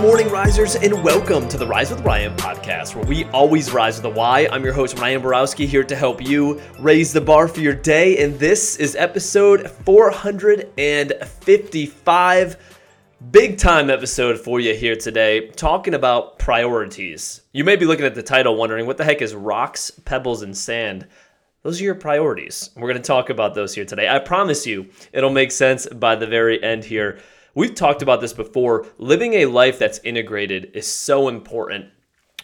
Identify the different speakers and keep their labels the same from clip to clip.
Speaker 1: risers, and welcome to the Rise with Ryan podcast, where we always rise with a Y. I'm your host, Ryan Borowski, here to help you raise the bar for your day. And this is episode 455. Big time episode for you here today, talking about priorities. You may be looking at the title wondering what the heck is rocks, pebbles, and sand? Those are your priorities. We're going to talk about those here today. I promise you, it'll make sense by the very end here. We've talked about this before. Living a life that's integrated is so important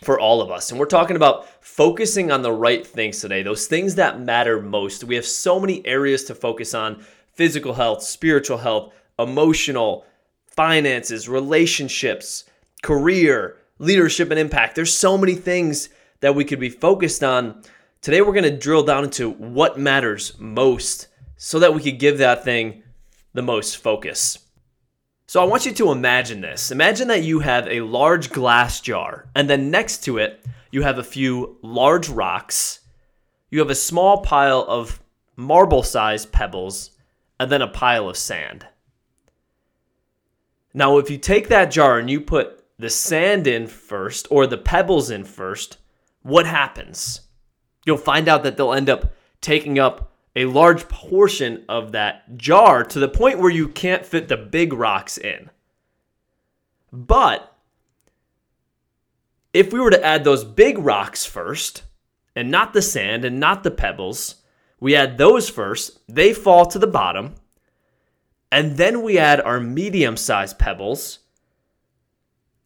Speaker 1: for all of us. And we're talking about focusing on the right things today, those things that matter most. We have so many areas to focus on physical health, spiritual health, emotional, finances, relationships, career, leadership, and impact. There's so many things that we could be focused on. Today, we're going to drill down into what matters most so that we could give that thing the most focus. So I want you to imagine this. Imagine that you have a large glass jar, and then next to it, you have a few large rocks. You have a small pile of marble sized pebbles, and then a pile of sand. Now, if you take that jar and you put the sand in first or the pebbles in first, what happens? You'll find out that they'll end up taking up a large portion of that jar to the point where you can't fit the big rocks in. But if we were to add those big rocks first, and not the sand and not the pebbles, we add those first, they fall to the bottom, and then we add our medium sized pebbles,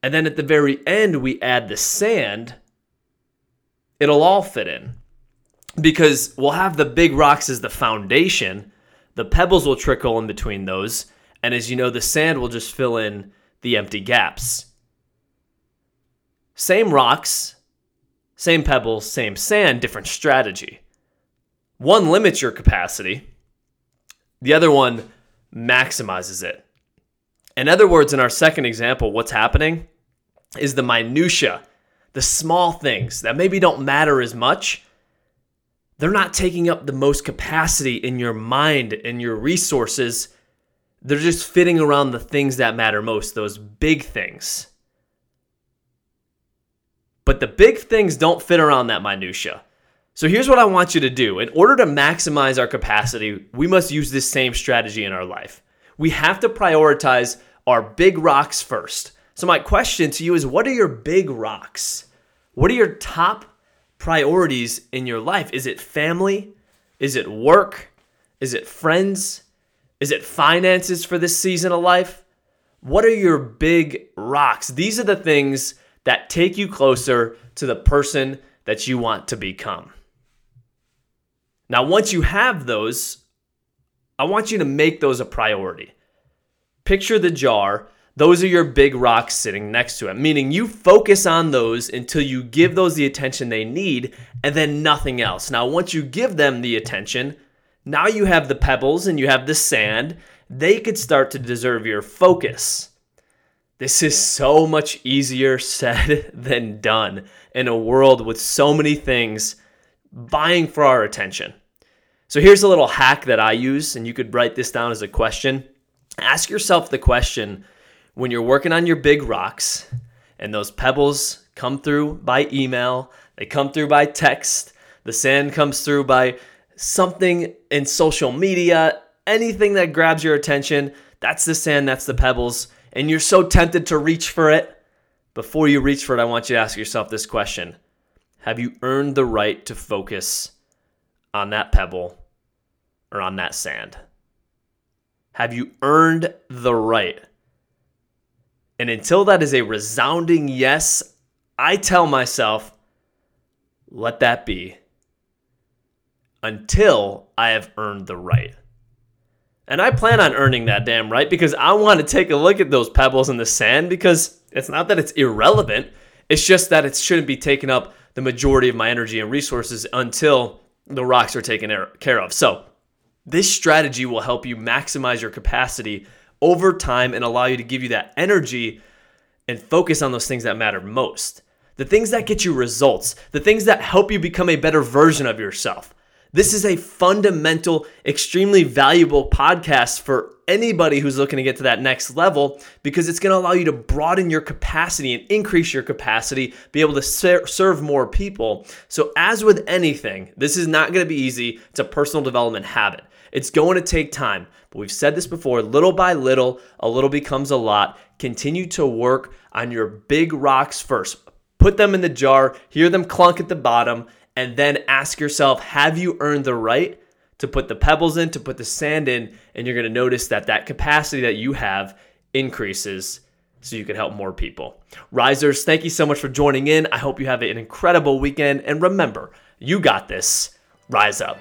Speaker 1: and then at the very end, we add the sand, it'll all fit in because we'll have the big rocks as the foundation. The pebbles will trickle in between those. And as you know, the sand will just fill in the empty gaps. Same rocks, same pebbles, same sand, different strategy. One limits your capacity, the other one maximizes it. In other words, in our second example, what's happening is the minutia, the small things that maybe don't matter as much they're not taking up the most capacity in your mind and your resources. They're just fitting around the things that matter most, those big things. But the big things don't fit around that minutia. So here's what I want you to do. In order to maximize our capacity, we must use this same strategy in our life. We have to prioritize our big rocks first. So my question to you is what are your big rocks? What are your top priorities in your life? Is it family? Is it work? Is it friends? Is it finances for this season of life? What are your big rocks? These are the things that take you closer to the person that you want to become. Now, once you have those, I want you to make those a priority. Picture the jar those are your big rocks sitting next to it, meaning you focus on those until you give those the attention they need and then nothing else. Now, once you give them the attention, now you have the pebbles and you have the sand. They could start to deserve your focus. This is so much easier said than done in a world with so many things vying for our attention. So here's a little hack that I use, and you could write this down as a question. Ask yourself the question when you're working on your big rocks and those pebbles come through by email, they come through by text, the sand comes through by something in social media, anything that grabs your attention, that's the sand, that's the pebbles, and you're so tempted to reach for it. Before you reach for it, I want you to ask yourself this question Have you earned the right to focus on that pebble or on that sand? Have you earned the right? And until that is a resounding yes, I tell myself, let that be until I have earned the right. And I plan on earning that damn right because I want to take a look at those pebbles in the sand because it's not that it's irrelevant, it's just that it shouldn't be taking up the majority of my energy and resources until the rocks are taken care of. So, this strategy will help you maximize your capacity over time and allow you to give you that energy and focus on those things that matter most. The things that get you results, the things that help you become a better version of yourself. This is a fundamental, extremely valuable podcast for anybody who's looking to get to that next level because it's going to allow you to broaden your capacity and increase your capacity, be able to ser- serve more people. So, as with anything, this is not going to be easy. It's a personal development habit. It's going to take time. But we've said this before little by little, a little becomes a lot. Continue to work on your big rocks first. Put them in the jar, hear them clunk at the bottom, and then ask yourself have you earned the right to put the pebbles in, to put the sand in? And you're going to notice that that capacity that you have increases so you can help more people. Risers, thank you so much for joining in. I hope you have an incredible weekend. And remember, you got this. Rise up.